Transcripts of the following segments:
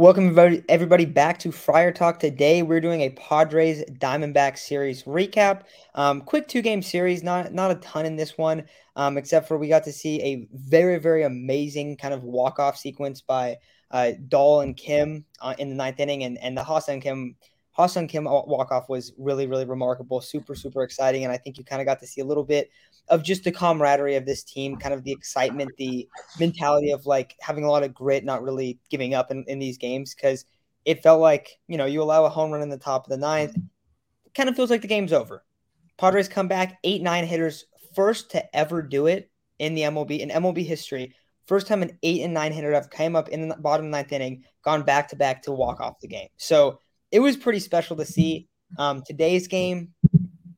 Welcome everybody, back to Friar Talk. Today we're doing a Padres Diamondback series recap. Um, quick two game series, not not a ton in this one, um, except for we got to see a very very amazing kind of walk off sequence by uh, Dahl and Kim uh, in the ninth inning, and and the Ha-Seong Kim Ha-Seong Kim walk off was really really remarkable, super super exciting, and I think you kind of got to see a little bit of just the camaraderie of this team, kind of the excitement, the mentality of like having a lot of grit, not really giving up in, in these games because it felt like, you know, you allow a home run in the top of the ninth, kind of feels like the game's over. Padres come back, eight, nine hitters, first to ever do it in the MLB, in MLB history. First time an eight and nine hitter have came up in the bottom ninth inning, gone back to back to walk off the game. So it was pretty special to see. Um, today's game,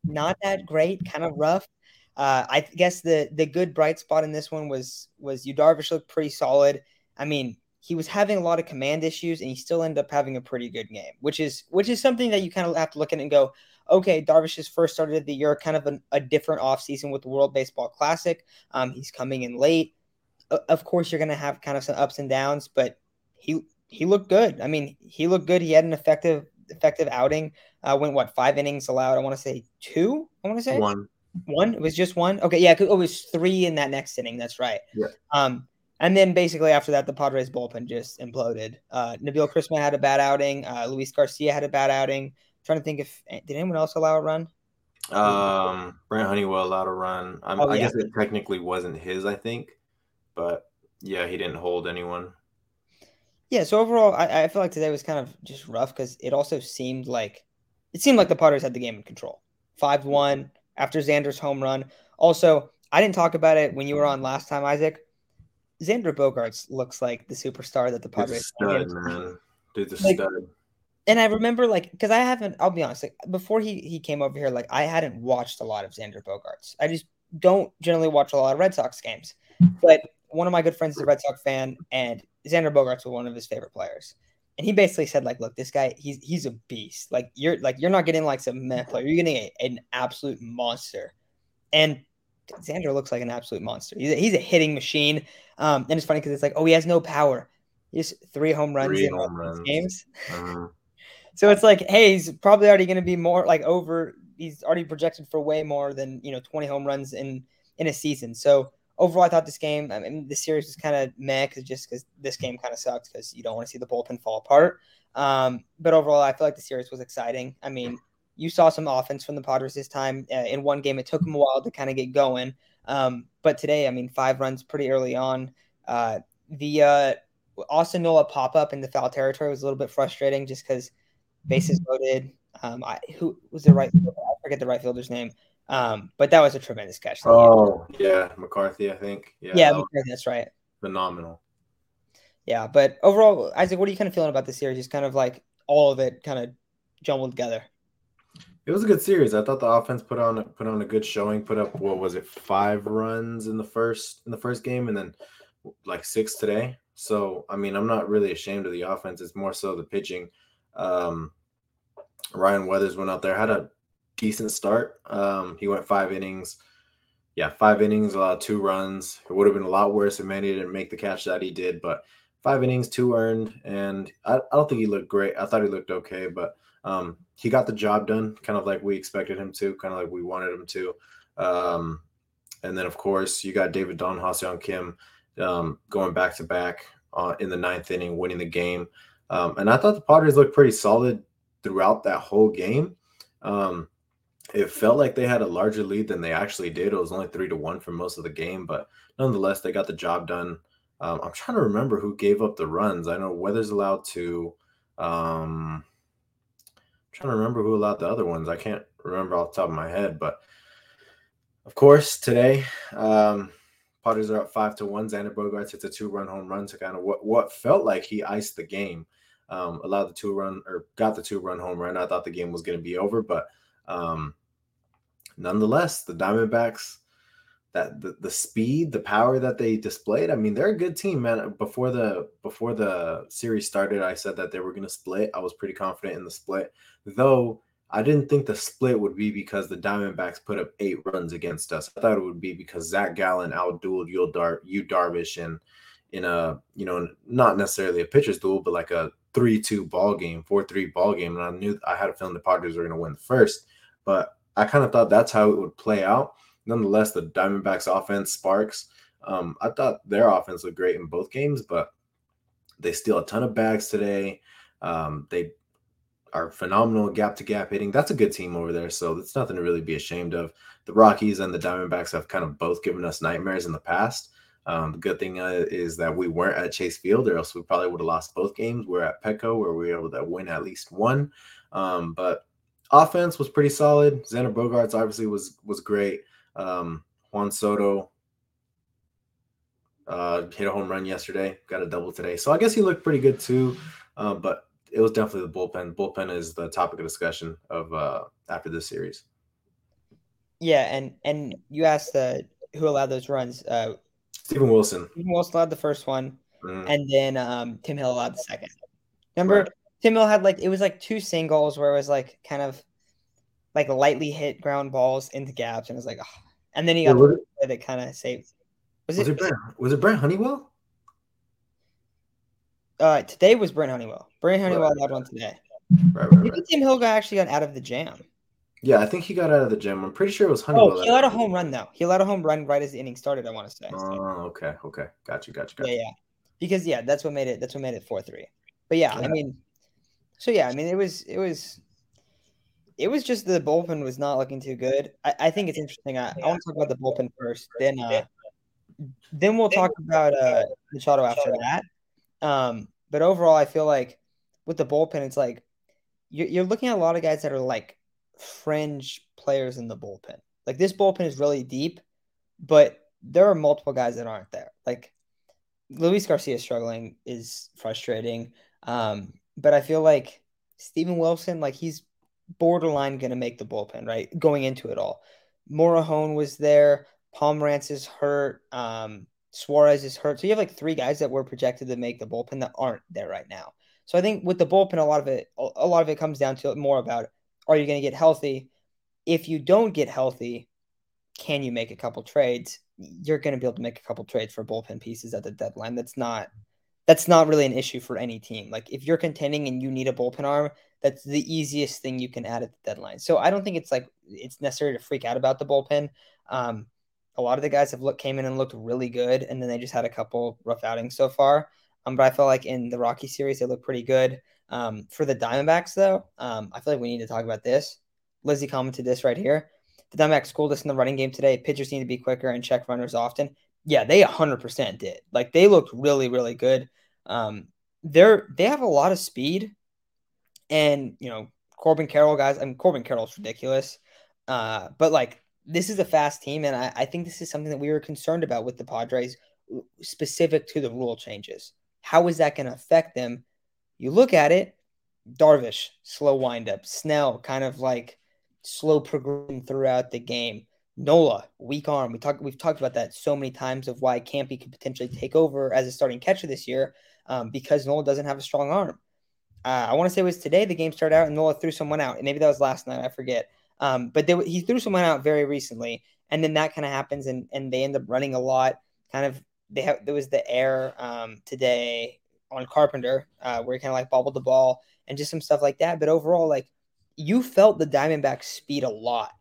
not that great, kind of rough. Uh, I guess the the good bright spot in this one was was Yu Darvish looked pretty solid. I mean, he was having a lot of command issues, and he still ended up having a pretty good game, which is which is something that you kind of have to look at and go, okay, Darvish's first started the year, kind of an, a different offseason with the World Baseball Classic. Um, he's coming in late. of course, you're going to have kind of some ups and downs, but he he looked good. I mean, he looked good. He had an effective effective outing. Uh, went what five innings allowed? I want to say two. I want to say one. One? It was just one? Okay, yeah, it was three in that next inning. That's right. Yeah. Um, and then basically after that, the Padres bullpen just imploded. Uh, Nabil Crismatt had a bad outing. Uh, Luis Garcia had a bad outing. I'm trying to think if did anyone else allow a run? Um, Brent Honeywell allowed a run. Oh, I guess it technically wasn't his, I think, but yeah, he didn't hold anyone. Yeah, so overall, I, I feel like today was kind of just rough because it also seemed like it seemed like the Padres had the game in control. Five one after Xander's home run. Also, I didn't talk about it when you were on last time, Isaac. Xander Bogaerts looks like the superstar that the Padres. Stud, man. Dude, the like, stud. And I remember, like, because I haven't. I'll be honest. Like, before he he came over here, like, I hadn't watched a lot of Xander Bogaerts. I just don't generally watch a lot of Red Sox games. But one of my good friends is a Red Sox fan, and Xander Bogaerts was one of his favorite players and he basically said like look this guy he's he's a beast. Like you're like you're not getting like some meh player. You're getting a, an absolute monster. And Xander looks like an absolute monster. He's a, he's a hitting machine. Um and it's funny because it's like oh he has no power. He's three home runs three in home runs. games. Uh-huh. so it's like hey he's probably already going to be more like over he's already projected for way more than you know 20 home runs in in a season. So overall, I thought this game, I mean, the series was kind of meh cause just because this game kind of sucks because you don't want to see the bullpen fall apart. Um, but overall, I feel like the series was exciting. I mean, you saw some offense from the Padres this time. Uh, in one game, it took them a while to kind of get going. Um, but today, I mean, five runs pretty early on. Uh, the uh, Austin Nola pop up in the foul territory was a little bit frustrating just because bases loaded. Um, I, who was the right? I forget the right fielder's name. Um, but that was a tremendous catch. Oh yeah, McCarthy, I think. Yeah, yeah, that McCarthy, that's right. Phenomenal. Yeah, but overall, Isaac, what are you kind of feeling about the series? Just kind of like all of it kind of jumbled together. It was a good series. I thought the offense put on put on a good showing. Put up what was it, five runs in the first in the first game, and then like six today. So I mean, I'm not really ashamed of the offense. It's more so the pitching. Um, Ryan Weathers went out there had a decent start. Um, he went five innings. Yeah, five innings, allowed two runs. It would have been a lot worse if Manny didn't make the catch that he did, but five innings, two earned, and I, I don't think he looked great. I thought he looked okay, but um, he got the job done, kind of like we expected him to, kind of like we wanted him to. Um, and then, of course, you got David Dahl, Ha-Seong Kim um, going back to back uh, in the ninth inning, winning the game. Um, and I thought the Padres looked pretty solid throughout that whole game. Um, it felt like they had a larger lead than they actually did. It was only three to one for most of the game, but nonetheless, they got the job done. Um, I'm trying to remember who gave up the runs. I know Weathers allowed to. Um, I'm trying to remember who allowed the other ones. I can't remember off the top of my head, but of course, today, um, Padres are up five to one. Xander Bogaerts hits a two-run home run to kind of what what felt like he iced the game. Um, allowed the two-run or got the two-run home run. I thought the game was going to be over, but um, nonetheless, the Diamondbacks, that the, the speed, the power that they displayed, I mean, they're a good team, man. Before the before the series started, I said that they were going to split. I was pretty confident in the split, though. I didn't think the split would be because the Diamondbacks put up eight runs against us. I thought it would be because Zach Gallen outdueled Dar- Darvish and in a you know not necessarily a pitcher's duel, but like a three-two ball game, four-three ball game, and I knew I had a feeling the Padres were going to win first, but I kind of thought that's how it would play out. Nonetheless, the Diamondbacks offense sparks. Um, I thought their offense looked great in both games, but they steal a ton of bags today. Um, they are phenomenal gap to gap hitting. That's a good team over there, so it's nothing to really be ashamed of. The Rockies and the Diamondbacks have kind of both given us nightmares in the past. Um, the good thing uh, is that we weren't at Chase Field, or else we probably would have lost both games. We're at Petco, where we were able to win at least one. Um, but offense was pretty solid. Xander Bogaerts obviously was was great. Um, Juan Soto uh, hit a home run yesterday, got a double today, so I guess he looked pretty good too. Uh, but it was definitely the bullpen. Bullpen is the topic of discussion of uh, after this series. Yeah, and and you asked uh, who allowed those runs. Uh, Steven Wilson. Steven Wilson allowed the first one, mm. and then um, Tim Hill allowed the second. Remember, right. Tim Hill had like it was like two singles where it was like kind of like lightly hit ground balls into gaps, and it was like, oh. and then he got yeah, the that kind of saved. Was, was it, it Brent, was it Brent Honeywell? Uh, today was Brent Honeywell. Brent Honeywell right. had one today. Right, right, Maybe Tim Hill got actually got out of the jam. Yeah, I think he got out of the gym. I'm pretty sure it was Honeywell. Oh, he let a home run though. He let a home run right as the inning started. I want to say. Oh, okay, okay, gotcha, gotcha, gotcha. Yeah, yeah. Because yeah, that's what made it. That's what made it four three. But yeah, yeah, I mean, so yeah, I mean, it was it was it was just the bullpen was not looking too good. I, I think it's interesting. I, I want to talk about the bullpen first, then uh, then we'll talk about uh Machado after that. Um, but overall, I feel like with the bullpen, it's like you're, you're looking at a lot of guys that are like fringe players in the bullpen. Like this bullpen is really deep, but there are multiple guys that aren't there. Like Luis Garcia struggling is frustrating. Um, but I feel like Steven Wilson, like he's borderline going to make the bullpen, right? Going into it all. Morejon was there. Pomeranz is hurt. Um, Suarez is hurt. So you have like three guys that were projected to make the bullpen that aren't there right now. So I think with the bullpen, a lot of it, a lot of it comes down to more about are you going to get healthy? If you don't get healthy, can you make a couple trades? You're going to be able to make a couple trades for bullpen pieces at the deadline. That's not that's not really an issue for any team. Like if you're contending and you need a bullpen arm, that's the easiest thing you can add at the deadline. So I don't think it's like it's necessary to freak out about the bullpen. Um, a lot of the guys have looked came in and looked really good, and then they just had a couple rough outings so far. Um, but I felt like in the Rocky series they looked pretty good. Um, for the Diamondbacks, though, um, I feel like we need to talk about this. Lizzie commented this right here. The Diamondbacks schooled us in the running game today. Pitchers need to be quicker and check runners often. Yeah, they 100% did. Like they looked really, really good. Um, they're they have a lot of speed, and you know Corbin Carroll guys. I mean Corbin Carroll's ridiculous. Uh, but like this is a fast team, and I, I think this is something that we were concerned about with the Padres, specific to the rule changes. How is that going to affect them? You look at it, Darvish, slow windup. Snell, kind of like slow progression throughout the game. Nola, weak arm. We talked. We've talked about that so many times of why Campy could potentially take over as a starting catcher this year, um, because Nola doesn't have a strong arm. Uh, I want to say it was today the game started out and Nola threw someone out. And Maybe that was last night. I forget. Um, but they, he threw someone out very recently, and then that kind of happens, and and they end up running a lot. Kind of they have there was the air um, today on Carpenter, uh, where he kind of like bobbled the ball and just some stuff like that. But overall, like you felt the Diamondbacks speed a lot.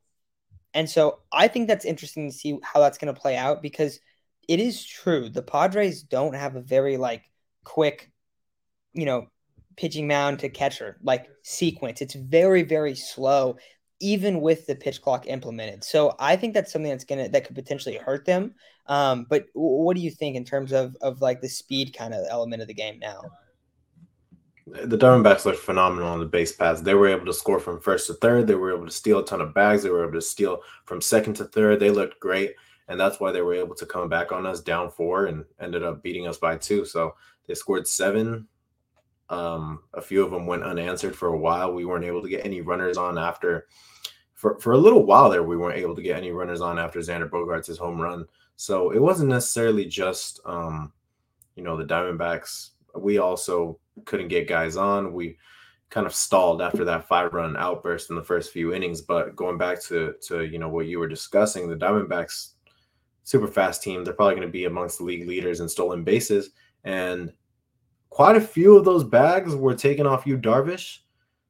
And so I think that's interesting to see how that's going to play out because it is true. The Padres don't have a very like quick, you know, pitching mound to catcher like sequence. It's very, very slow, even with the pitch clock implemented. So I think that's something that's gonna that could potentially hurt them. Um, but what do you think in terms of of like the speed kind of element of the game now? The Diamondbacks looked phenomenal on the base paths. They were able to score from first to third. They were able to steal a ton of bags. They were able to steal from second to third. They looked great, and that's why they were able to come back on us down four and ended up beating us by two. So they scored seven. Um, a few of them went unanswered for a while. We weren't able to get any runners on after. For, for a little while there, we weren't able to get any runners on after Xander Bogaerts' home run. So it wasn't necessarily just, um, you know, the Diamondbacks. We also couldn't get guys on. We kind of stalled after that five run outburst in the first few innings. But going back to to you know what you were discussing, the Diamondbacks super fast team. They're probably going to be amongst the league leaders in stolen bases. And quite a few of those bags were taken off you, Darvish.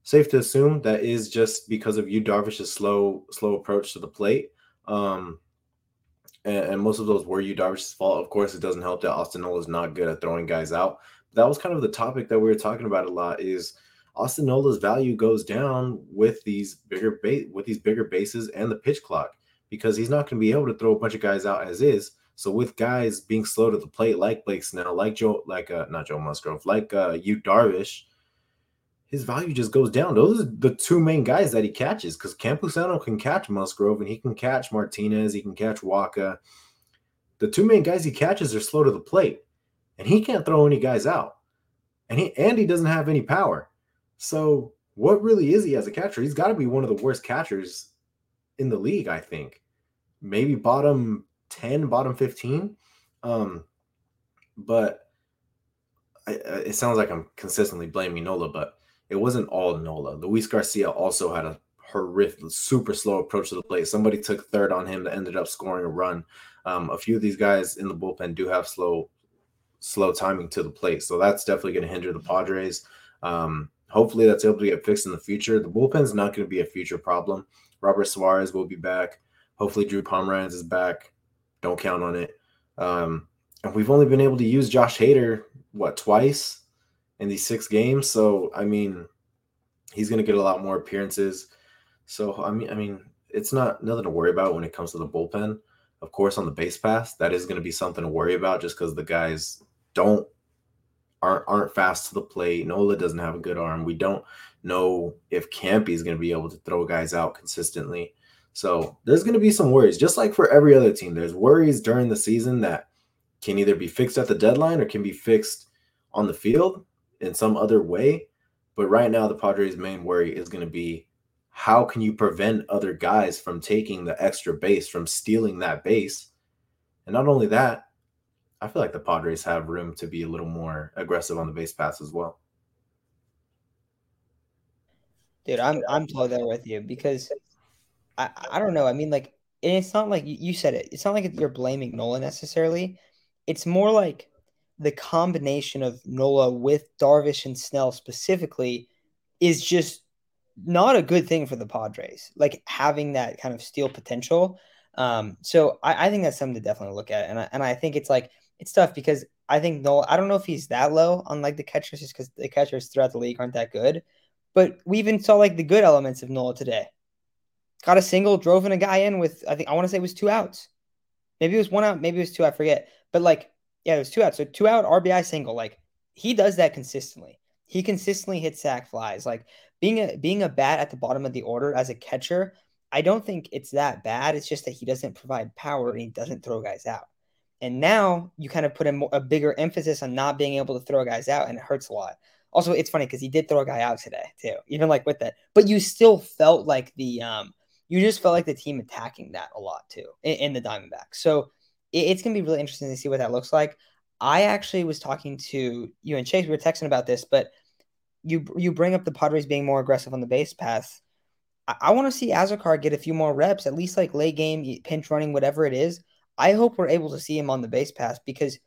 Safe to assume that is just because of Yu Darvish's slow, slow approach to the plate. Um, and, and, most of those were Yu Darvish's fault. Of course, it doesn't help that Austin Nola is not good at throwing guys out. That was kind of the topic that we were talking about a lot. Is Austin Nola's value goes down with these bigger ba- with these bigger bases and the pitch clock because he's not going to be able to throw a bunch of guys out as is. So with guys being slow to the plate, like Blake Snell, like Joe, like uh, not Joe Musgrove, like uh, Yu Darvish, his value just goes down. Those are the two main guys that he catches because Campusano can catch Musgrove and he can catch Martinez, he can catch Wacha. The two main guys he catches are slow to the plate, and he can't throw any guys out, and he and he doesn't have any power. So what really is he as a catcher? He's got to be one of the worst catchers in the league, I think. Maybe bottom 10, bottom 15. Um, but I, it sounds like I'm consistently blaming Nola, but it wasn't all Nola. Luis Garcia also had a horrific, super slow approach to the plate. Somebody took third on him that ended up scoring a run. Um, a few of these guys in the bullpen do have slow, slow timing to the plate, so that's definitely going to hinder the Padres. Um, hopefully, that's able to get fixed in the future. The bullpen's not going to be a future problem. Robert Suarez will be back. Hopefully, Drew Pomeranz is back. Don't count on it. Um, and we've only been able to use Josh Hader what twice in these six games. So I mean, he's going to get a lot more appearances. So I mean, I mean, it's not nothing to worry about when it comes to the bullpen. Of course, on the base pass, that is going to be something to worry about, just because the guys don't aren't aren't fast to the plate. Nola doesn't have a good arm. We don't know if Campy is going to be able to throw guys out consistently. So there's going to be some worries, just like for every other team. There's worries during the season that can either be fixed at the deadline or can be fixed on the field in some other way. But right now, the Padres' main worry is going to be how can you prevent other guys from taking the extra base, from stealing that base? And not only that, I feel like the Padres have room to be a little more aggressive on the base pass as well. Dude, I'm I'm totally there with you because I I don't know. I mean, like, and it's not like you said it. It's not like you're blaming Nolan necessarily. It's more like the combination of Nola with Darvish and Snell specifically is just not a good thing for the Padres. Like having that kind of steal potential. Um, so I, I think that's something to definitely look at, and I, and I think it's like it's tough because I think Nola. I don't know if he's that low on like the catchers, just because the catchers throughout the league aren't that good. But we even saw like the good elements of Nola today. Got a single, drove in a guy in with I think I want to say it was two outs. Maybe it was one out, maybe it was two, I forget. But like, yeah, it was two out. So two out RBI single. Like he does that consistently. He consistently hits sac flies. Like being a being a bat at the bottom of the order as a catcher, I don't think it's that bad. It's just that he doesn't provide power and he doesn't throw guys out. And now you kind of put a, a bigger emphasis on not being able to throw guys out, and it hurts a lot. Also, it's funny because he did throw a guy out today too, even like with that. But you still felt like the um, you just felt like the team attacking that a lot too in, in the Diamondbacks. So it, it's gonna be really interesting to see what that looks like. I actually was talking to you and Chase. We were texting about this, but you you bring up the Padres being more aggressive on the base pass. I, I want to see Azocar get a few more reps, at least like late game pinch running, whatever it is. I hope we're able to see him on the base pass because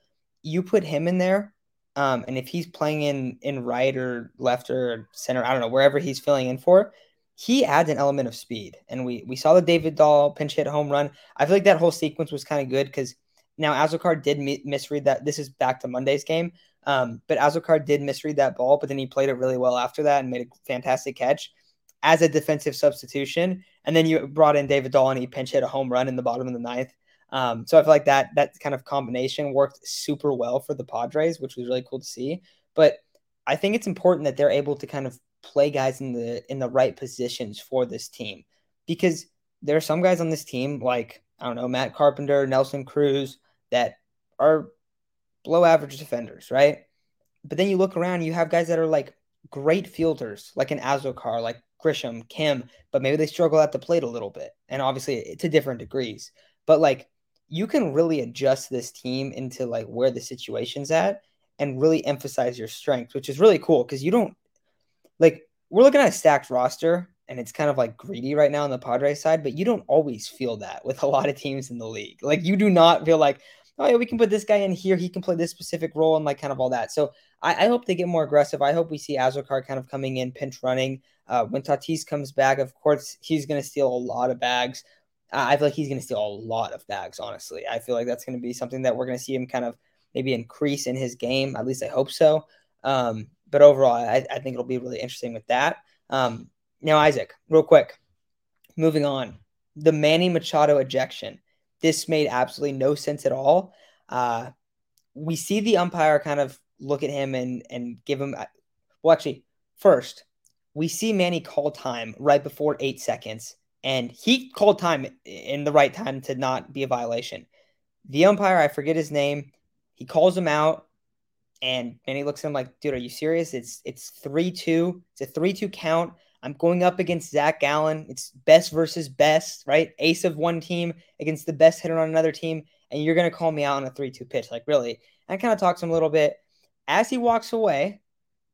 you put him in there um, and if he's playing in in right or left or center, I don't know, wherever he's filling in for, he adds an element of speed. And we we saw the David Dahl pinch hit home run. I feel like that whole sequence was kind of good because now Azocar did mi- misread that. This is back to Monday's game, um, but Azocar did misread that ball, but then he played it really well after that and made a fantastic catch as a defensive substitution. And then you brought in David Dahl and he pinch hit a home run in the bottom of the ninth. Um, so I feel like that that kind of combination worked super well for the Padres, which was really cool to see. But I think it's important that they're able to kind of play guys in the in the right positions for this team because there are some guys on this team like I don't know Matt Carpenter, Nelson Cruz that are below average defenders, right? But then you look around, you have guys that are like great fielders, like an Azocar, like Grisham, Kim, but maybe they struggle at the plate a little bit, and obviously to different degrees. But like you can really adjust this team into like where the situation's at and really emphasize your strengths, which is really cool because you don't like we're looking at a stacked roster, and it's kind of like greedy right now on the Padres side, but you don't always feel that with a lot of teams in the league. Like you do not feel like, oh yeah, we can put this guy in here, he can play this specific role and like kind of all that. So I, I hope they get more aggressive. I hope we see Azocar kind of coming in, pinch running. Uh, when Tatis comes back, of course, he's going to steal a lot of bags. I feel like he's going to steal a lot of bags, honestly. I feel like that's going to be something that we're going to see him kind of maybe increase in his game. At least I hope so. Um, but overall, I, I, think it'll be really interesting with that. Um, now, Isaac, real quick, moving on. The Manny Machado ejection. This made absolutely no sense at all. Uh, we see the umpire kind of look at him and and give him. Well, actually, first we see Manny call time right before eight seconds, and he called time in the right time to not be a violation. The umpire, I forget his name, he calls him out, and Manny looks at him like, "Dude, are you serious? It's it's three two. It's a three two count. I'm going up against Zach Gallen. It's best versus best, right? Ace of one team against the best hitter on another team, and you're gonna call me out on a three two pitch? Like, really?" I kind of talks to him a little bit. As he walks away,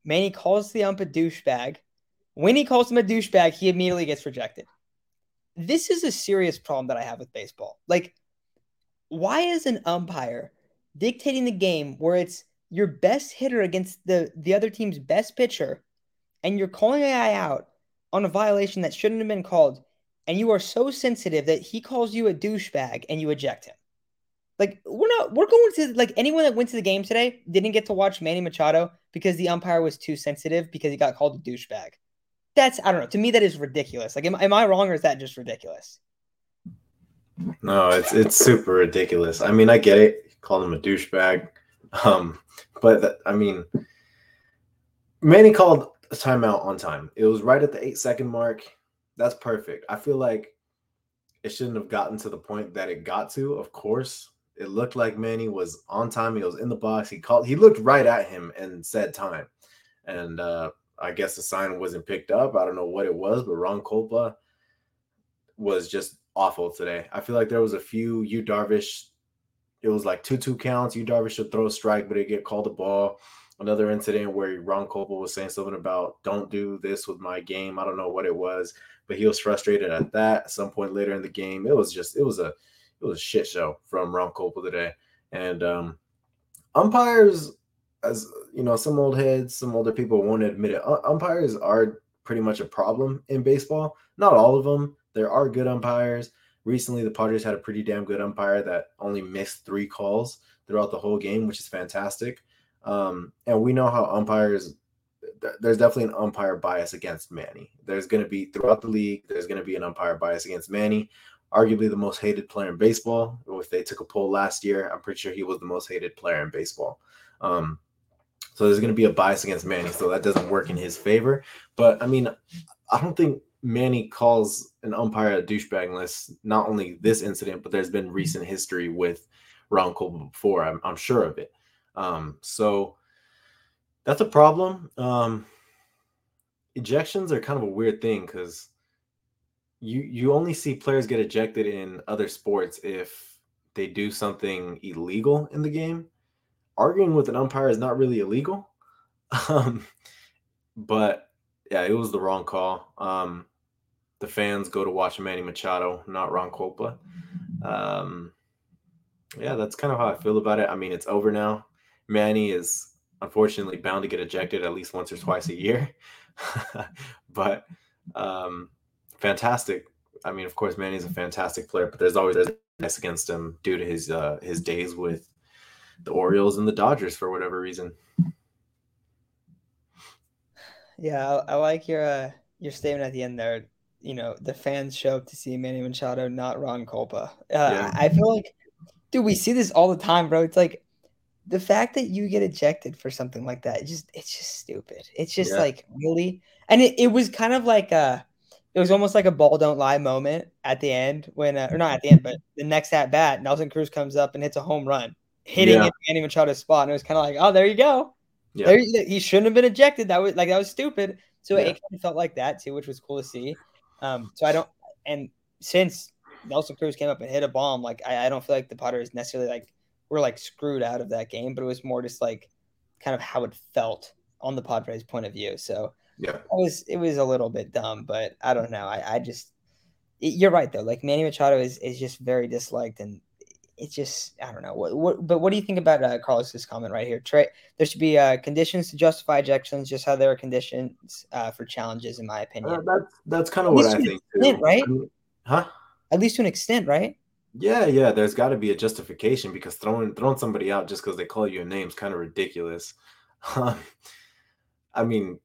Manny calls the ump a douchebag when he calls him a douchebag, he immediately gets rejected. This is a serious problem that I have with baseball. Like, why is an umpire dictating the game where it's your best hitter against the, the other team's best pitcher, and you're calling a guy out on a violation that shouldn't have been called, and you are so sensitive that he calls you a douchebag and you eject him? Like we're not we're going to like anyone that went to the game today didn't get to watch Manny Machado because the umpire was too sensitive because he got called a douchebag that's I don't know. To me, that is ridiculous. Like, am, am I wrong or is that just ridiculous? No, it's it's super ridiculous. I mean, I get it. Call him a douchebag, um, but I mean, Manny called a timeout on time. It was right at the eight second mark. That's perfect. I feel like it shouldn't have gotten to the point that it got to. Of course, it looked like Manny was on time. He was in the box. He called. He looked right at him and said time, and uh, I guess the sign wasn't picked up. I don't know what it was, but Ron Kulpa was just awful today. I feel like there was a few Yu Darvish. It was like two two counts. Yu Darvish should throw a strike, but it get called a ball. Another incident where Ron Kulpa was saying something about "Don't do this with my game." I don't know what it was, but he was frustrated at that. At some point later in the game, it was just it was a it was a shit show from Ron Kulpa today. And um, umpires as you know, some old heads, some older people won't admit it. umpires are pretty much a problem in baseball. Not all of them. There are good umpires. Recently, the Padres had a pretty damn good umpire that only missed three calls throughout the whole game, which is fantastic. Um, and we know how umpires. There's definitely an umpire bias against Manny. There's going to be throughout the league. There's going to be an umpire bias against Manny arguably the most hated player in baseball. If they took a poll last year, I'm pretty sure he was the most hated player in baseball. Um, so there's going to be a bias against Manny. So that doesn't work in his favor. But I mean, I don't think Manny calls an umpire a douchebag unless not only this incident, but there's been recent history with Ron Kulpa before. I'm, I'm sure of it. Um, so that's a problem. Um, ejections are kind of a weird thing because you you only see players get ejected in other sports if they do something illegal in the game arguing with an umpire is not really illegal. Um, but yeah, it was the wrong call. Um, the fans go to watch Manny Machado, not Ron Kulpa. Um, yeah, that's kind of how I feel about it. I mean, it's over now. Manny is unfortunately bound to get ejected at least once or twice a year. but um, fantastic. I mean, of course, Manny's a fantastic player, but there's always there's against him due to his uh, his days with the Orioles and the Dodgers for whatever reason. Yeah, I, I like your uh, your statement at the end there. You know, the fans show up to see Manny Machado, not Ron Kulpa. Uh, yeah. I feel like, dude, we see this all the time, bro. It's like the fact that you get ejected for something like that. It just it's just stupid. It's just yeah. like really, and it, it was kind of like a, it was almost like a ball don't lie moment at the end when, uh, or not at the end, but the next at bat, Nelson Cruz comes up and hits a home run hitting yeah. Manny Machado's spot. And it was kind of like, oh, there you go. Yeah. There, he shouldn't have been ejected. That was like that was stupid. So yeah. it kind of felt like that too, which was cool to see. Um, so I don't and since Nelson Cruz came up and hit a bomb, like I, I don't feel like the Padres necessarily like were like screwed out of that game, but it was more just like kind of how it felt on the Padres' point of view. So yeah, it was it was a little bit dumb, but I don't know. I, I just you're right though. Like Manny Machado is is just very disliked, and it's just I don't know what, what but what do you think about uh, Carlos's comment right here? Trey, there should be uh, conditions to justify ejections, just how there are conditions uh, for challenges, in my opinion. Uh, that's that's kind of what I think, extent, too. right? I mean, huh? At least to an extent, right? Yeah, yeah. There's got to be a justification because throwing throwing somebody out just because they call you a name is kind of ridiculous. I mean,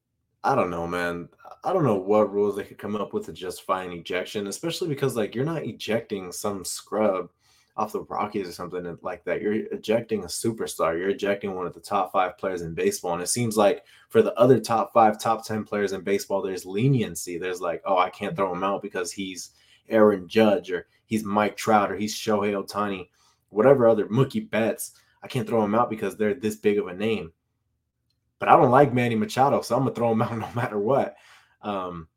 I don't know, man. I don't know what rules they could come up with to justify an ejection, especially because like you're not ejecting some scrub off the Rockies or something like that. You're ejecting a superstar. You're ejecting one of the top five players in baseball. And it seems like for the other top five, top 10 players in baseball, there's leniency. There's like, oh, I can't throw him out because he's Aaron Judge or he's Mike Trout or he's Shohei Ohtani, whatever other Mookie Betts. I can't throw him out because they're this big of a name. But I don't like Manny Machado, so I'm gonna throw him out no matter what. Um,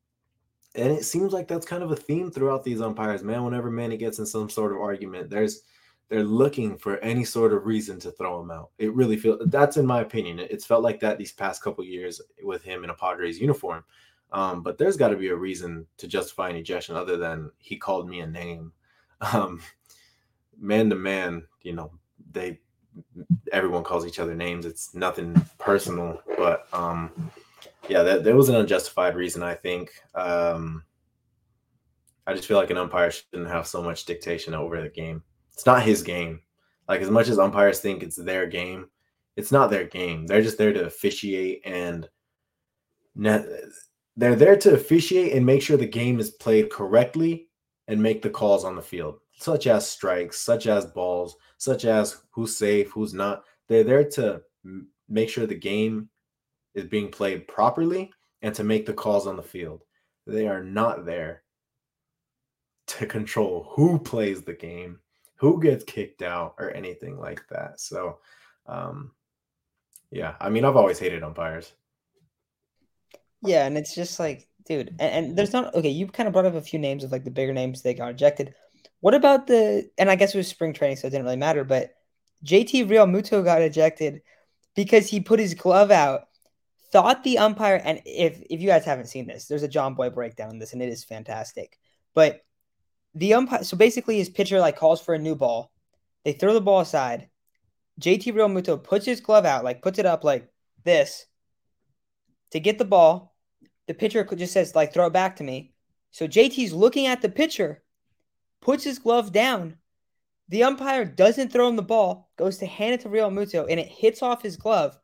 and it seems like that's kind of a theme throughout these umpires, man. Whenever Manny gets in some sort of argument, there's they're looking for any sort of reason to throw him out. It really feels that's in my opinion. It's felt like that these past couple years with him in a Padres uniform. Um, but there's got to be a reason to justify an ejection other than he called me a name. Um, man to man, you know, they everyone calls each other names. It's nothing personal, but um, yeah, that there was an unjustified reason. I think. Um, I just feel like an umpire shouldn't have so much dictation over the game. It's not his game. Like as much as umpires think it's their game, it's not their game. They're just there to officiate and net, they're there to officiate and make sure the game is played correctly and make the calls on the field, such as strikes, such as balls, such as who's safe, who's not. They're there to make sure the game is being played properly and to make the calls on the field. They are not there to control who plays the game, who gets kicked out, or anything like that. So, um, yeah, I mean, I've always hated umpires. Yeah, and it's just like, dude, and, and, there's not okay. You kind of brought up a few names of like the bigger names they got ejected. What about the? And I guess it was spring training, so it didn't really matter. But JT Real Realmuto got ejected because he put his glove out thought the umpire, and if if you guys haven't seen this, there's a Jomboy breakdown in this, and it is fantastic. But the umpire, so basically, his pitcher like calls for a new ball. They throw the ball aside. JT Realmuto puts his glove out, like puts it up like this to get the ball. The pitcher just says, like, throw it back to me. So JT's looking at the pitcher, puts his glove down. The umpire doesn't throw him the ball, goes to hand it to Realmuto, and it hits off his glove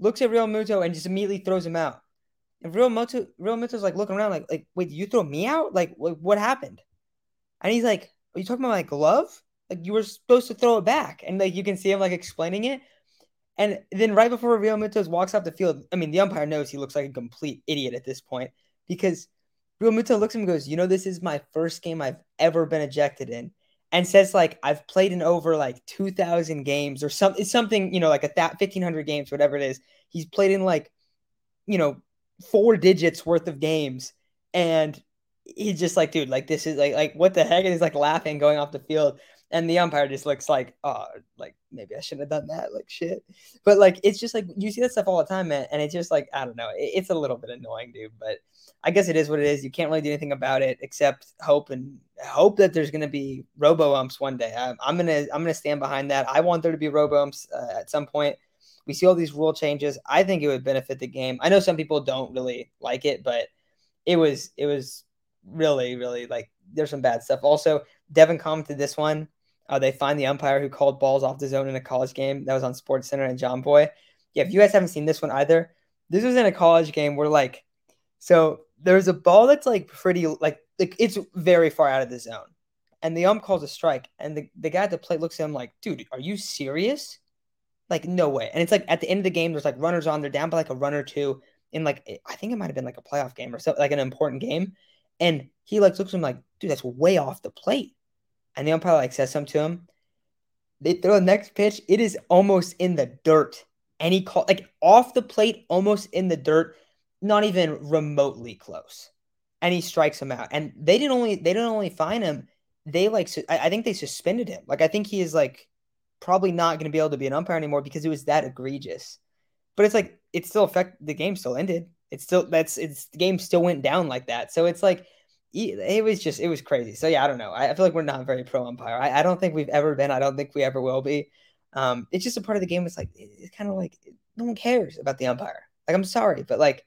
looks at Realmuto and just immediately throws him out. And Realmuto, Real Muto's like looking around, like, like, wait, you throw me out? Like, what, what happened? And he's like, Are you talking about my glove? Like, you were supposed to throw it back. And like, you can see him like explaining it. And then right before Realmuto walks off the field, I mean, the umpire knows he looks like a complete idiot at this point because Realmuto looks at him and goes, You know, this is my first game I've ever been ejected in and says like I've played in over like 2000 games or something something you know like a that 1500 games whatever it is. He's played in like you know four digits worth of games. And he's just like dude like this is like like what the heck? And he's like laughing going off the field. And the umpire just looks like oh like maybe I shouldn't have done that like shit. But like it's just like you see that stuff all the time man. And it's just like I don't know. It, it's a little bit annoying dude. But I guess it is what it is. You can't really do anything about it except hope and hope that there's going to be robo umps one day. I, am gonna I'm gonna stand behind that. I want there to be robo umps uh, at some point. We see all these rule changes. I think it would benefit the game. I know some people don't really like it, but it was it was really really like there's some bad stuff. Also, Devin commented this one. Uh, they find the umpire who called balls off the zone in a college game that was on Sports Center and Jomboy. Yeah, if you guys haven't seen this one either, this was in a college game where like so there's a ball that's like pretty like like it's very far out of the zone. And the ump calls a strike. And the, the guy at the plate looks at him like, dude, are you serious? Like, no way. And it's like at the end of the game, there's like runners on, they're down by like a run or two in like I think it might have been like a playoff game or something, like an important game. And he like looks at him like, dude, that's way off the plate. And the umpire like says something to him. They throw the next pitch, it is almost in the dirt. And he called like off the plate, almost in the dirt not even remotely close. And he strikes him out. And they didn't only they didn't only fine him, they like I think they suspended him. Like I think he is like probably not going to be able to be an umpire anymore because it was that egregious. But it's like it still affect the game still ended. It's still that's it's the game still went down like that. So it's like it was just it was crazy. So yeah, I don't know. I, I feel like we're not very pro umpire. I, I, don't think we've ever been. I don't think we ever will be. Um, it's just a part of the game. It's like it's kind of like no one cares about the umpire. Like I'm sorry, but like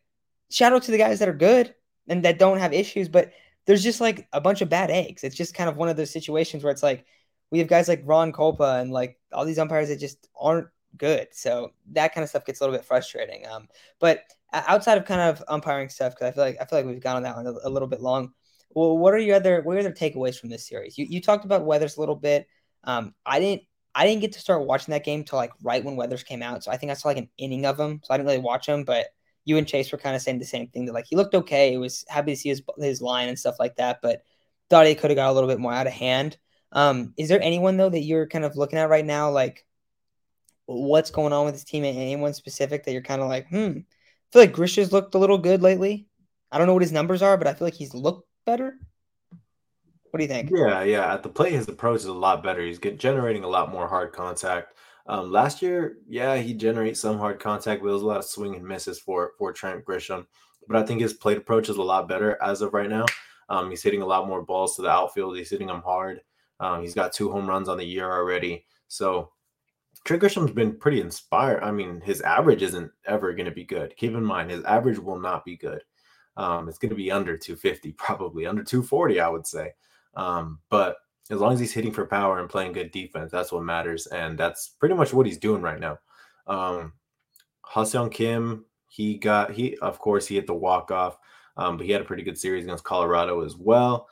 shout out to the guys that are good and that don't have issues. But there's just like a bunch of bad eggs. It's just kind of one of those situations where it's like we have guys like Ron Kulpa and like all these umpires that just aren't good. So that kind of stuff gets a little bit frustrating. Um, but outside of kind of umpiring stuff, because I feel like I feel like we've gone on that one a, a, little bit long. Well, what are your other what are your other takeaways from this series? You you talked about Weathers a little bit. Um, I didn't I didn't get to start watching that game till like right when Weathers came out. So I think I saw like an inning of him. So I didn't really watch him, but you and Chase were kind of saying the same thing that like he looked okay. It was happy to see his his line and stuff like that, but thought he could have got a little bit more out of hand. Um, is there anyone though that you're kind of looking at right now, like what's going on with this team? Anyone specific that you're kind of like, hmm? I feel like Grisham's looked a little good lately. I don't know what his numbers are, but I feel like he's looked better. What do you think? Yeah, yeah. At the plate, his approach is a lot better. He's get, generating a lot more hard contact. Um, last year, yeah, he generates some hard contact, but there was a lot of swing and misses for for Trent Grisham. But I think his plate approach is a lot better as of right now. Um, he's hitting a lot more balls to the outfield. He's hitting them hard. Um, he's got two home runs on the year already. So Trent Grisham's been pretty inspired. I mean, his average isn't ever going to be good. Keep in mind, his average will not be good. Um, it's going to be under 250, probably under 240, I would say. Um, but as long as he's hitting for power and playing good defense, that's what matters. And that's pretty much what he's doing right now. Um, Ha-Seong Kim, he got, he, of course, he hit the walk off, um, but he had a pretty good series against Colorado as well.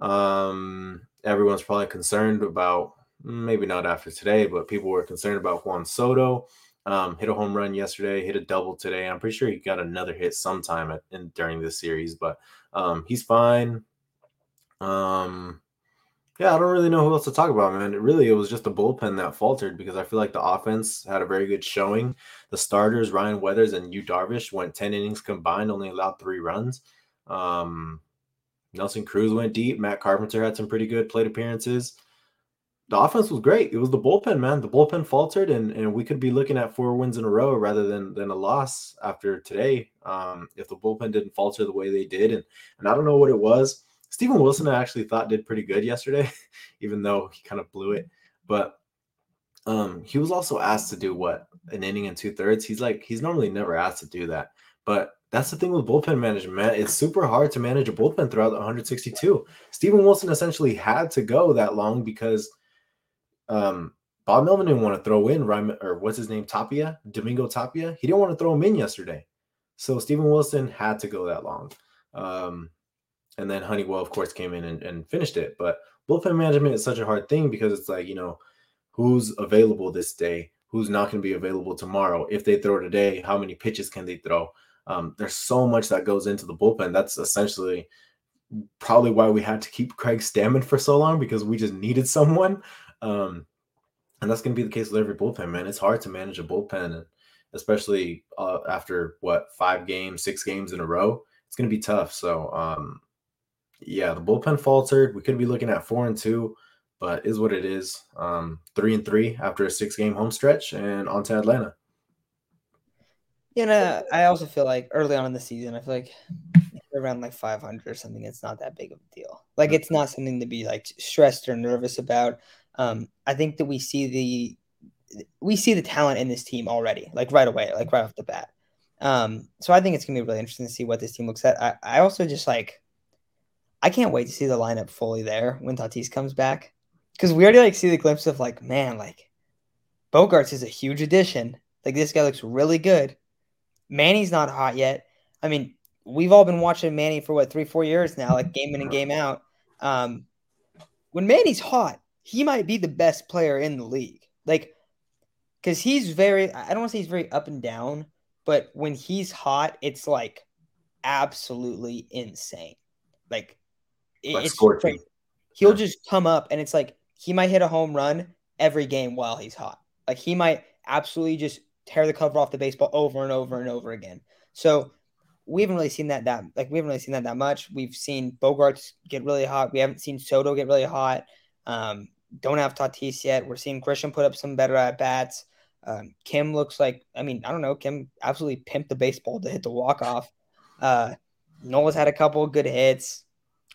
Um, everyone's probably concerned about maybe not after today, but people were concerned about Juan Soto. Um, hit a home run yesterday, hit a double today. I'm pretty sure he got another hit sometime at, in, during this series, but um, he's fine. Um, yeah, I don't really know who else to talk about, man. It really, it was just the bullpen that faltered because I feel like the offense had a very good showing. The starters, Ryan Weathers and Yu Darvish, went 10 innings combined, only allowed three runs. Um, Nelson Cruz went deep. Matt Carpenter had some pretty good plate appearances. The offense was great. It was the bullpen, man. The bullpen faltered, and, and we could be looking at four wins in a row rather than than a loss after today. Um, if the bullpen didn't falter the way they did, and and I don't know what it was. Steven Wilson, I actually thought did pretty good yesterday, even though he kind of blew it. But um, he was also asked to do what an inning and two thirds. He's like he's normally never asked to do that, but that's the thing with bullpen management, man. It's super hard to manage a bullpen throughout the 162. Steven Wilson essentially had to go that long because um, Bob Melvin didn't want to throw in Ryman or what's his name, Tapia, Domingo Tapia. He didn't want to throw him in yesterday. So Steven Wilson had to go that long. Um, and then Honeywell, of course, came in and, and finished it. But bullpen management is such a hard thing because it's like, you know, who's available this day, who's not going to be available tomorrow. If they throw today, how many pitches can they throw? Um, there's so much that goes into the bullpen. That's essentially probably why we had to keep Craig Stammen for so long because we just needed someone. Um, and that's going to be the case with every bullpen, man. It's hard to manage a bullpen, and especially uh, after what five games, six games in a row. It's going to be tough. So, um, yeah, the bullpen faltered. We could be looking at four and two, but is what it is. Um, three and three after a six game home stretch, and on to Atlanta. You know, I also feel like early on in the season, I feel like around like 500 or something, it's not that big of a deal. Like it's not something to be like stressed or nervous about. Um, I think that we see the we see the talent in this team already, like right away, like right off the bat. Um, so I think it's gonna be really interesting to see what this team looks at. I, I also just like I can't wait to see the lineup fully there when Tatis comes back. Because we already like see the glimpse of like, man, like Bogaerts is a huge addition. Like this guy looks really good. Manny's not hot yet. I mean, we've all been watching Manny for what three, four years now, like game in and game out. Um, when Manny's hot, he might be the best player in the league. Like, because he's very, I don't want to say he's very up and down, but when he's hot, it's like absolutely insane. Like, it's crazy. He'll yeah. just come up and it's like he might hit a home run every game while he's hot. Like, he might absolutely just tear the cover off the baseball over and over and over again. So we haven't really seen that that like we haven't really seen that that much. We've seen Bogaerts get really hot. We haven't seen Soto get really hot. Um, don't have Tatis yet. We're seeing Christian put up some better at bats. Um, Kim looks like, I mean, I don't know, Kim absolutely pimped the baseball to hit the walk off. Uh, Nola's had a couple good hits.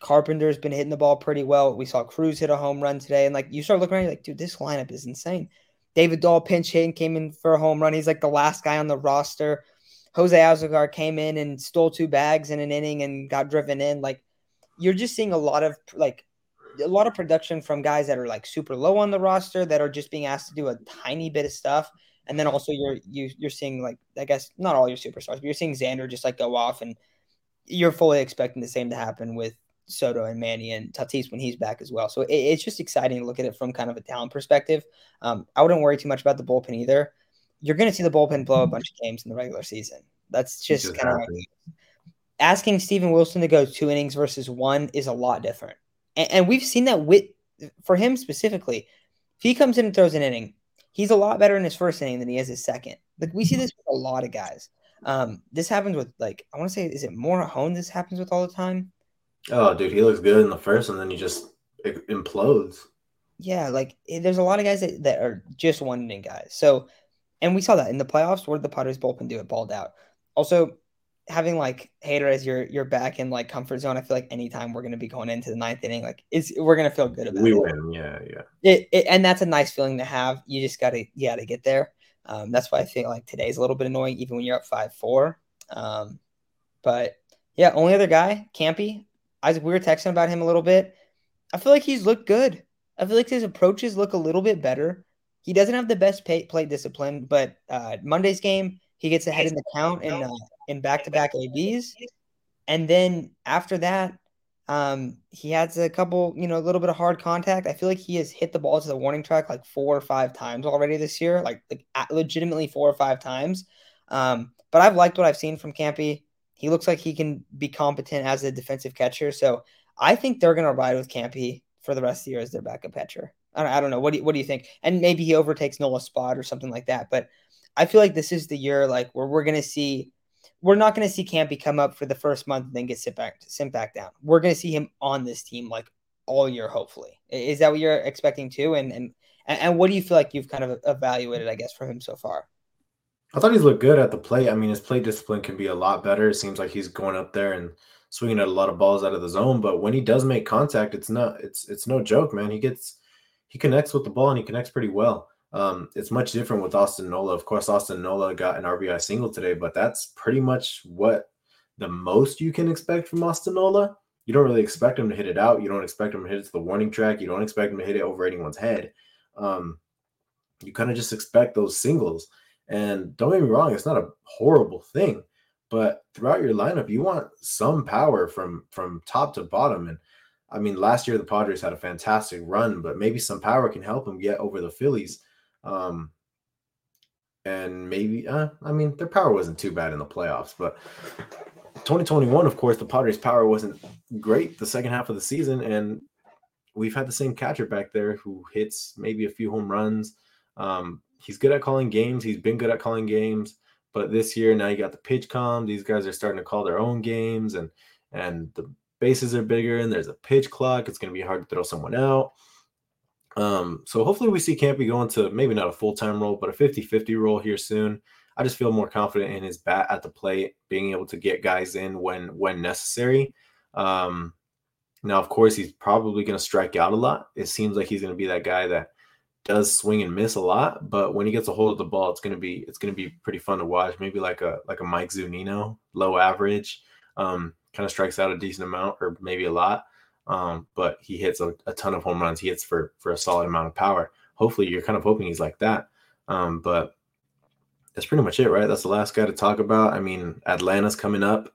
Carpenter's been hitting the ball pretty well. We saw Cruz hit a home run today, and like you start looking around, you're like, dude, this lineup is insane. David Dahl pinch hit and came in for a home run. He's like the last guy on the roster. Jose Azocar came in and stole two bags in an inning and got driven in. Like you're just seeing a lot of like a lot of production from guys that are like super low on the roster that are just being asked to do a tiny bit of stuff. And then also you're you you're seeing like I guess not all your superstars, but you're seeing Xander just like go off and you're fully expecting the same to happen with Soto and Manny and Tatis when he's back as well. So it, it's just exciting to look at it from kind of a talent perspective. Um, I wouldn't worry too much about the bullpen either. You're going to see the bullpen blow a bunch of games in the regular season. That's just, just kind of asking Steven Wilson to go two innings versus one is a lot different. And, and we've seen that with for him specifically. If he comes in and throws an inning, he's a lot better in his first inning than he is his second. Like we see this with a lot of guys. Um, this happens with like I want to say, is it Morejon? This happens with all the time. Oh, dude, he looks good in the first, and then he just implodes. Yeah, like there's a lot of guys that, that are just one inning guys. So, and we saw that in the playoffs. Where did the Padres bullpen do it? Balled out. Also, having like Hader as your your back in like comfort zone, I feel like anytime we're gonna be going into the ninth inning, like is we're gonna feel good about we it. We win, yeah, yeah. It, it, and that's a nice feeling to have. You just gotta you gotta get there. Um, that's why I feel like today's a little bit annoying, even when you're up five four. Um, but yeah, only other guy, Campy. Isaac, we were texting about him a little bit. I feel like he's looked good. I feel like his approaches look a little bit better. He doesn't have the best pay, play discipline, but uh, Monday's game he gets ahead in the count in uh, in back to back ABs, and then after that, um, he has a couple, you know, a little bit of hard contact. I feel like he has hit the ball to the warning track like four or five times already this year, like, like legitimately four or five times. Um, but I've liked what I've seen from Campy. He looks like he can be competent as a defensive catcher. So I think they're going to ride with Campy for the rest of the year as their backup catcher. I don't, I don't know. What do you, what do you think? And maybe he overtakes Nola's spot or something like that. But I feel like this is the year like where we're going to see we're not going to see Campy come up for the first month and then get sent back sent back down. We're going to see him on this team like all year hopefully. Is that what you're expecting too and and and what do you feel like you've kind of evaluated I guess for him so far? I thought he's looked good at the plate. I mean, his plate discipline can be a lot better. It seems like he's going up there and swinging at a lot of balls out of the zone. But when he does make contact, it's not it's it's no joke, man. He gets he connects with the ball and he connects pretty well. Um, it's much different with Austin Nola. Of course, Austin Nola got an RBI single today, but that's pretty much what the most you can expect from Austin Nola. You don't really expect him to hit it out. You don't expect him to hit it to the warning track. You don't expect him to hit it over anyone's head. Um, you kind of just expect those singles. And don't get me wrong, it's not a horrible thing, but throughout your lineup, you want some power from from top to bottom. And I mean, last year the Padres had a fantastic run, but maybe some power can help them get over the Phillies. Um, and maybe, uh, I mean, their power wasn't too bad in the playoffs, but 2021, of course, the Padres' power wasn't great the second half of the season, and we've had the same catcher back there who hits maybe a few home runs. Um, he's good at calling games. He's been good at calling games. But this year, now you got the PitchCom. These guys are starting to call their own games, and and the bases are bigger, and there's a pitch clock. It's going to be hard to throw someone out. Um, so hopefully we see Campy go into maybe not a full time role, but a 50 50 role here soon. I just feel more confident in his bat at the plate, being able to get guys in when when necessary. Um, now, of course, he's probably going to strike out a lot. It seems like he's going to be that guy that does swing and miss a lot, but when he gets a hold of the ball, it's gonna be it's gonna be pretty fun to watch. Maybe like a like a Mike Zunino, low average, um, kind of strikes out a decent amount or maybe a lot, um, but he hits a, a, ton of home runs. He hits for for a solid amount of power. Hopefully, you're kind of hoping he's like that. Um, but that's pretty much it, right? That's the last guy to talk about. I mean, Atlanta's coming up.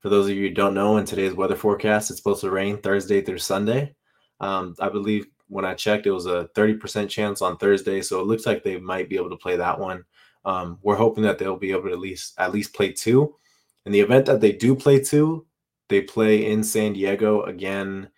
For those of you who don't know, in today's weather forecast, it's supposed to rain Thursday through Sunday. Um, I believe when I checked, it was a 30% chance on Thursday. So it looks like they might be able to play that one. Um, we're hoping that they'll be able to at least at least play two. In the event that they do play two, they play in San Diego again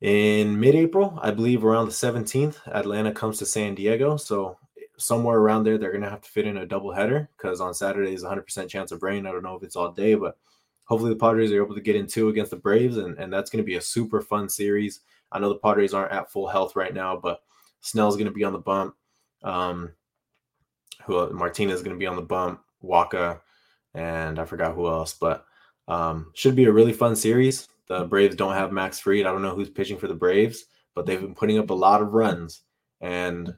in mid-April, I believe around the 17th. Atlanta comes to San Diego, so somewhere around there they're going to have to fit in a double header because on Saturday is 100% chance of rain. I don't know if it's all day, but hopefully the Padres are able to get in two against the Braves, and, and that's going to be a super fun series. I know the Padres aren't at full health right now, but Snell's going to be on the bump. Um, who Martinez is going to be on the bump, Wacha, and I forgot who else, but um, should be a really fun series. The Braves don't have Max Fried. I don't know who's pitching for the Braves, but they've been putting up a lot of runs, and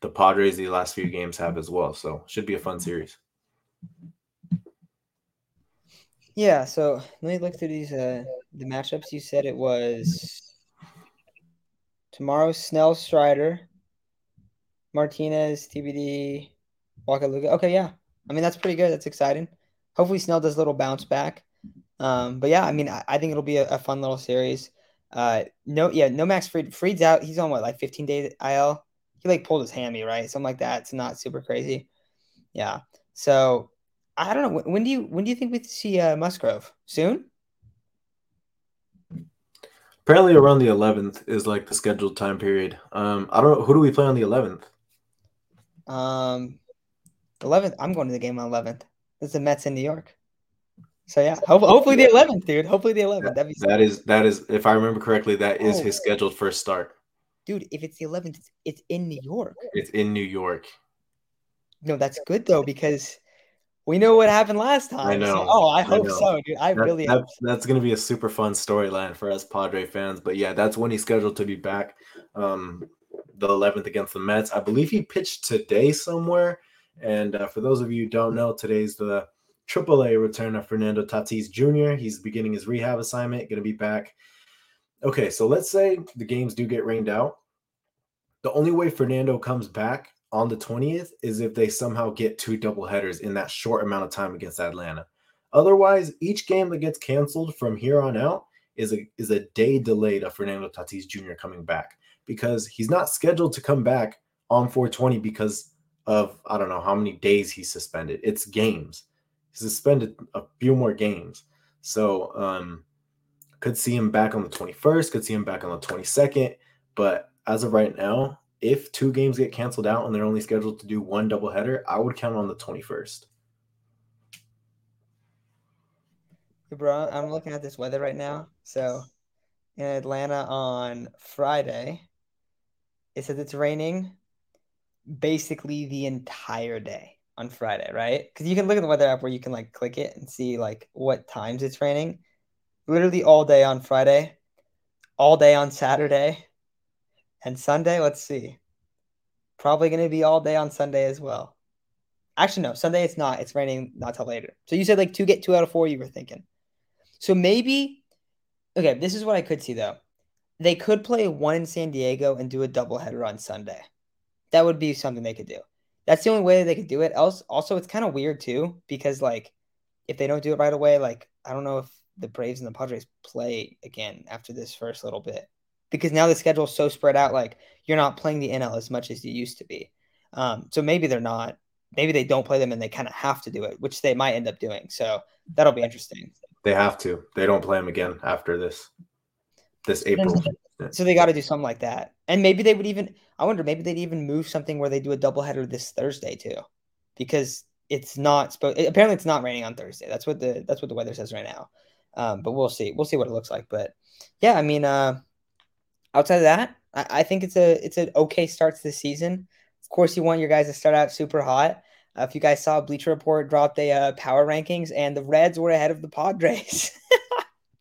the Padres the last few games have as well. So should be a fun series. Yeah. So let me look through these uh, the matchups. You said it was tomorrow. Snell, Strider, Martinez, TBD, Wacha Luka. Okay, yeah. I mean that's pretty good. That's exciting. Hopefully Snell does a little bounce back. Um, but yeah, I mean I, I think it'll be a, a, fun little series. Uh, no, yeah, no Max Fried. Fried's out. He's on what like 15 days IL. He like pulled his hammy, right? Something like that. It's not super crazy. Yeah. So I don't know. When, when do you when do you think we see uh, Musgrove? Soon? Apparently around the 11th is like the scheduled time period. Um, I don't know who do we play on the 11th. Um, 11th. I'm going to the game on 11th. It's the Mets in New York. So yeah, ho- hopefully the 11th, dude. Hopefully the 11th. That'd be that is that is if I remember correctly, that is oh. his scheduled first start. Dude, if it's the 11th, it's, it's in New York. It's in New York. No, that's good though because we know what happened last time. I know. So, oh, I hope I so, dude. I that, really that, That's going to be a super fun storyline for us Padre fans. But yeah, that's when he's scheduled to be back. Um, the 11th against the Mets. I believe he pitched today somewhere. And uh, for those of you who don't know, today's the AAA return of Fernando Tatis Jr. He's beginning his rehab assignment, going to be back. Okay, so let's say the games do get rained out. The only way Fernando comes back on the 20th is if they somehow get two double headers in that short amount of time against Atlanta. Otherwise, each game that gets canceled from here on out is a is a day delayed of Fernando Tatis Jr. coming back because he's not scheduled to come back on 420 because of I don't know how many days he's suspended. It's games. Suspended a few more games. So um could see him back on the 21st, could see him back on the 22nd, but as of right now, if two games get canceled out and they're only scheduled to do one doubleheader, I would count on the 21st. Bro, I'm looking at this weather right now. So in Atlanta on Friday, it says it's raining basically the entire day on Friday, right? Because you can look at the weather app where you can like click it and see like what times it's raining. Literally all day on Friday, all day on Saturday, and Sunday. Let's see. Probably going to be all day on Sunday as well. Actually, no, Sunday it's not. It's raining not till later. So you said like two get two out of four. You were thinking. So maybe, okay. This is what I could see though. They could play one in San Diego and do a doubleheader on Sunday. That would be something they could do. That's the only way they could do it. Else, also, it's kind of weird too because like if they don't do it right away, like I don't know if the Braves and the Padres play again after this first little bit because now the schedule is so spread out. Like you're not playing the NL as much as you used to be. Um, so maybe they're not. Maybe they don't play them and they kind of have to do it, which they might end up doing. So that'll be interesting. They have to. They don't play them again after this. This April. So they got to do something like that. And maybe they would even, I wonder, maybe they'd even move something where they do a doubleheader this Thursday too, because it's not supposed. Apparently, it's not raining on Thursday. That's what the that's what the weather says right now. Um, but we'll see. We'll see what it looks like. But yeah, I mean, uh, outside of that, I, I think it's a it's an okay start to the season. Of course, you want your guys to start out super hot. Uh, if you guys saw Bleacher Report dropped a uh, power rankings, and the Reds were ahead of the Padres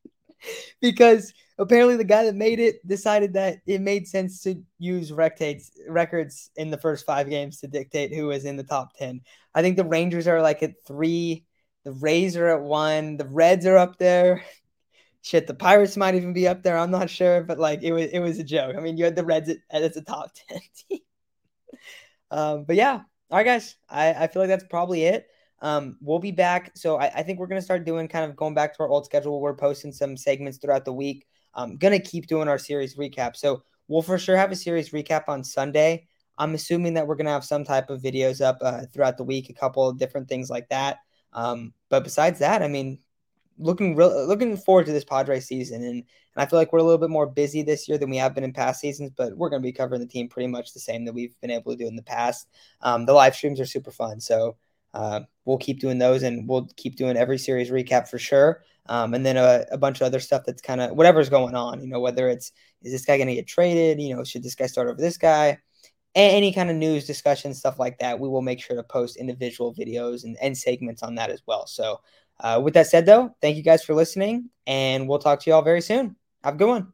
because apparently the guy that made it decided that it made sense to use rectates records in the first five games to dictate who was in the top 10 i think the rangers are like at three the rays are at one the reds are up there shit the pirates might even be up there i'm not sure but like it was it was a joke i mean you had the reds as a top 10 team um, but yeah all right guys I, I feel like that's probably it um, we'll be back. So I, I think we're to start doing kind of going back to our old schedule. We're posting some segments throughout the week. I'm gonna keep doing our series recap. So we'll for sure have a series recap on Sunday. I'm assuming that we're gonna have some type of videos up uh, throughout the week, a couple of different things like that. Um, but besides that, I mean, looking real, looking forward to this Padre season, and and I feel like we're a little bit more busy this year than we have been in past seasons. But we're gonna be covering the team pretty much the same that we've been able to do in the past. Um, the live streams are super fun, so uh, we'll keep doing those, and we'll keep doing every series recap for sure. Um, and then a, a, bunch of other stuff that's kind of whatever's going on, you know, whether it's is this guy going to get traded, you know, should this guy start over this guy, any kind of news discussion, stuff like that, we will make sure to post individual videos and, and segments on that as well. So, uh, with that said, though, thank you guys for listening, and we'll talk to you all very soon. Have a good one.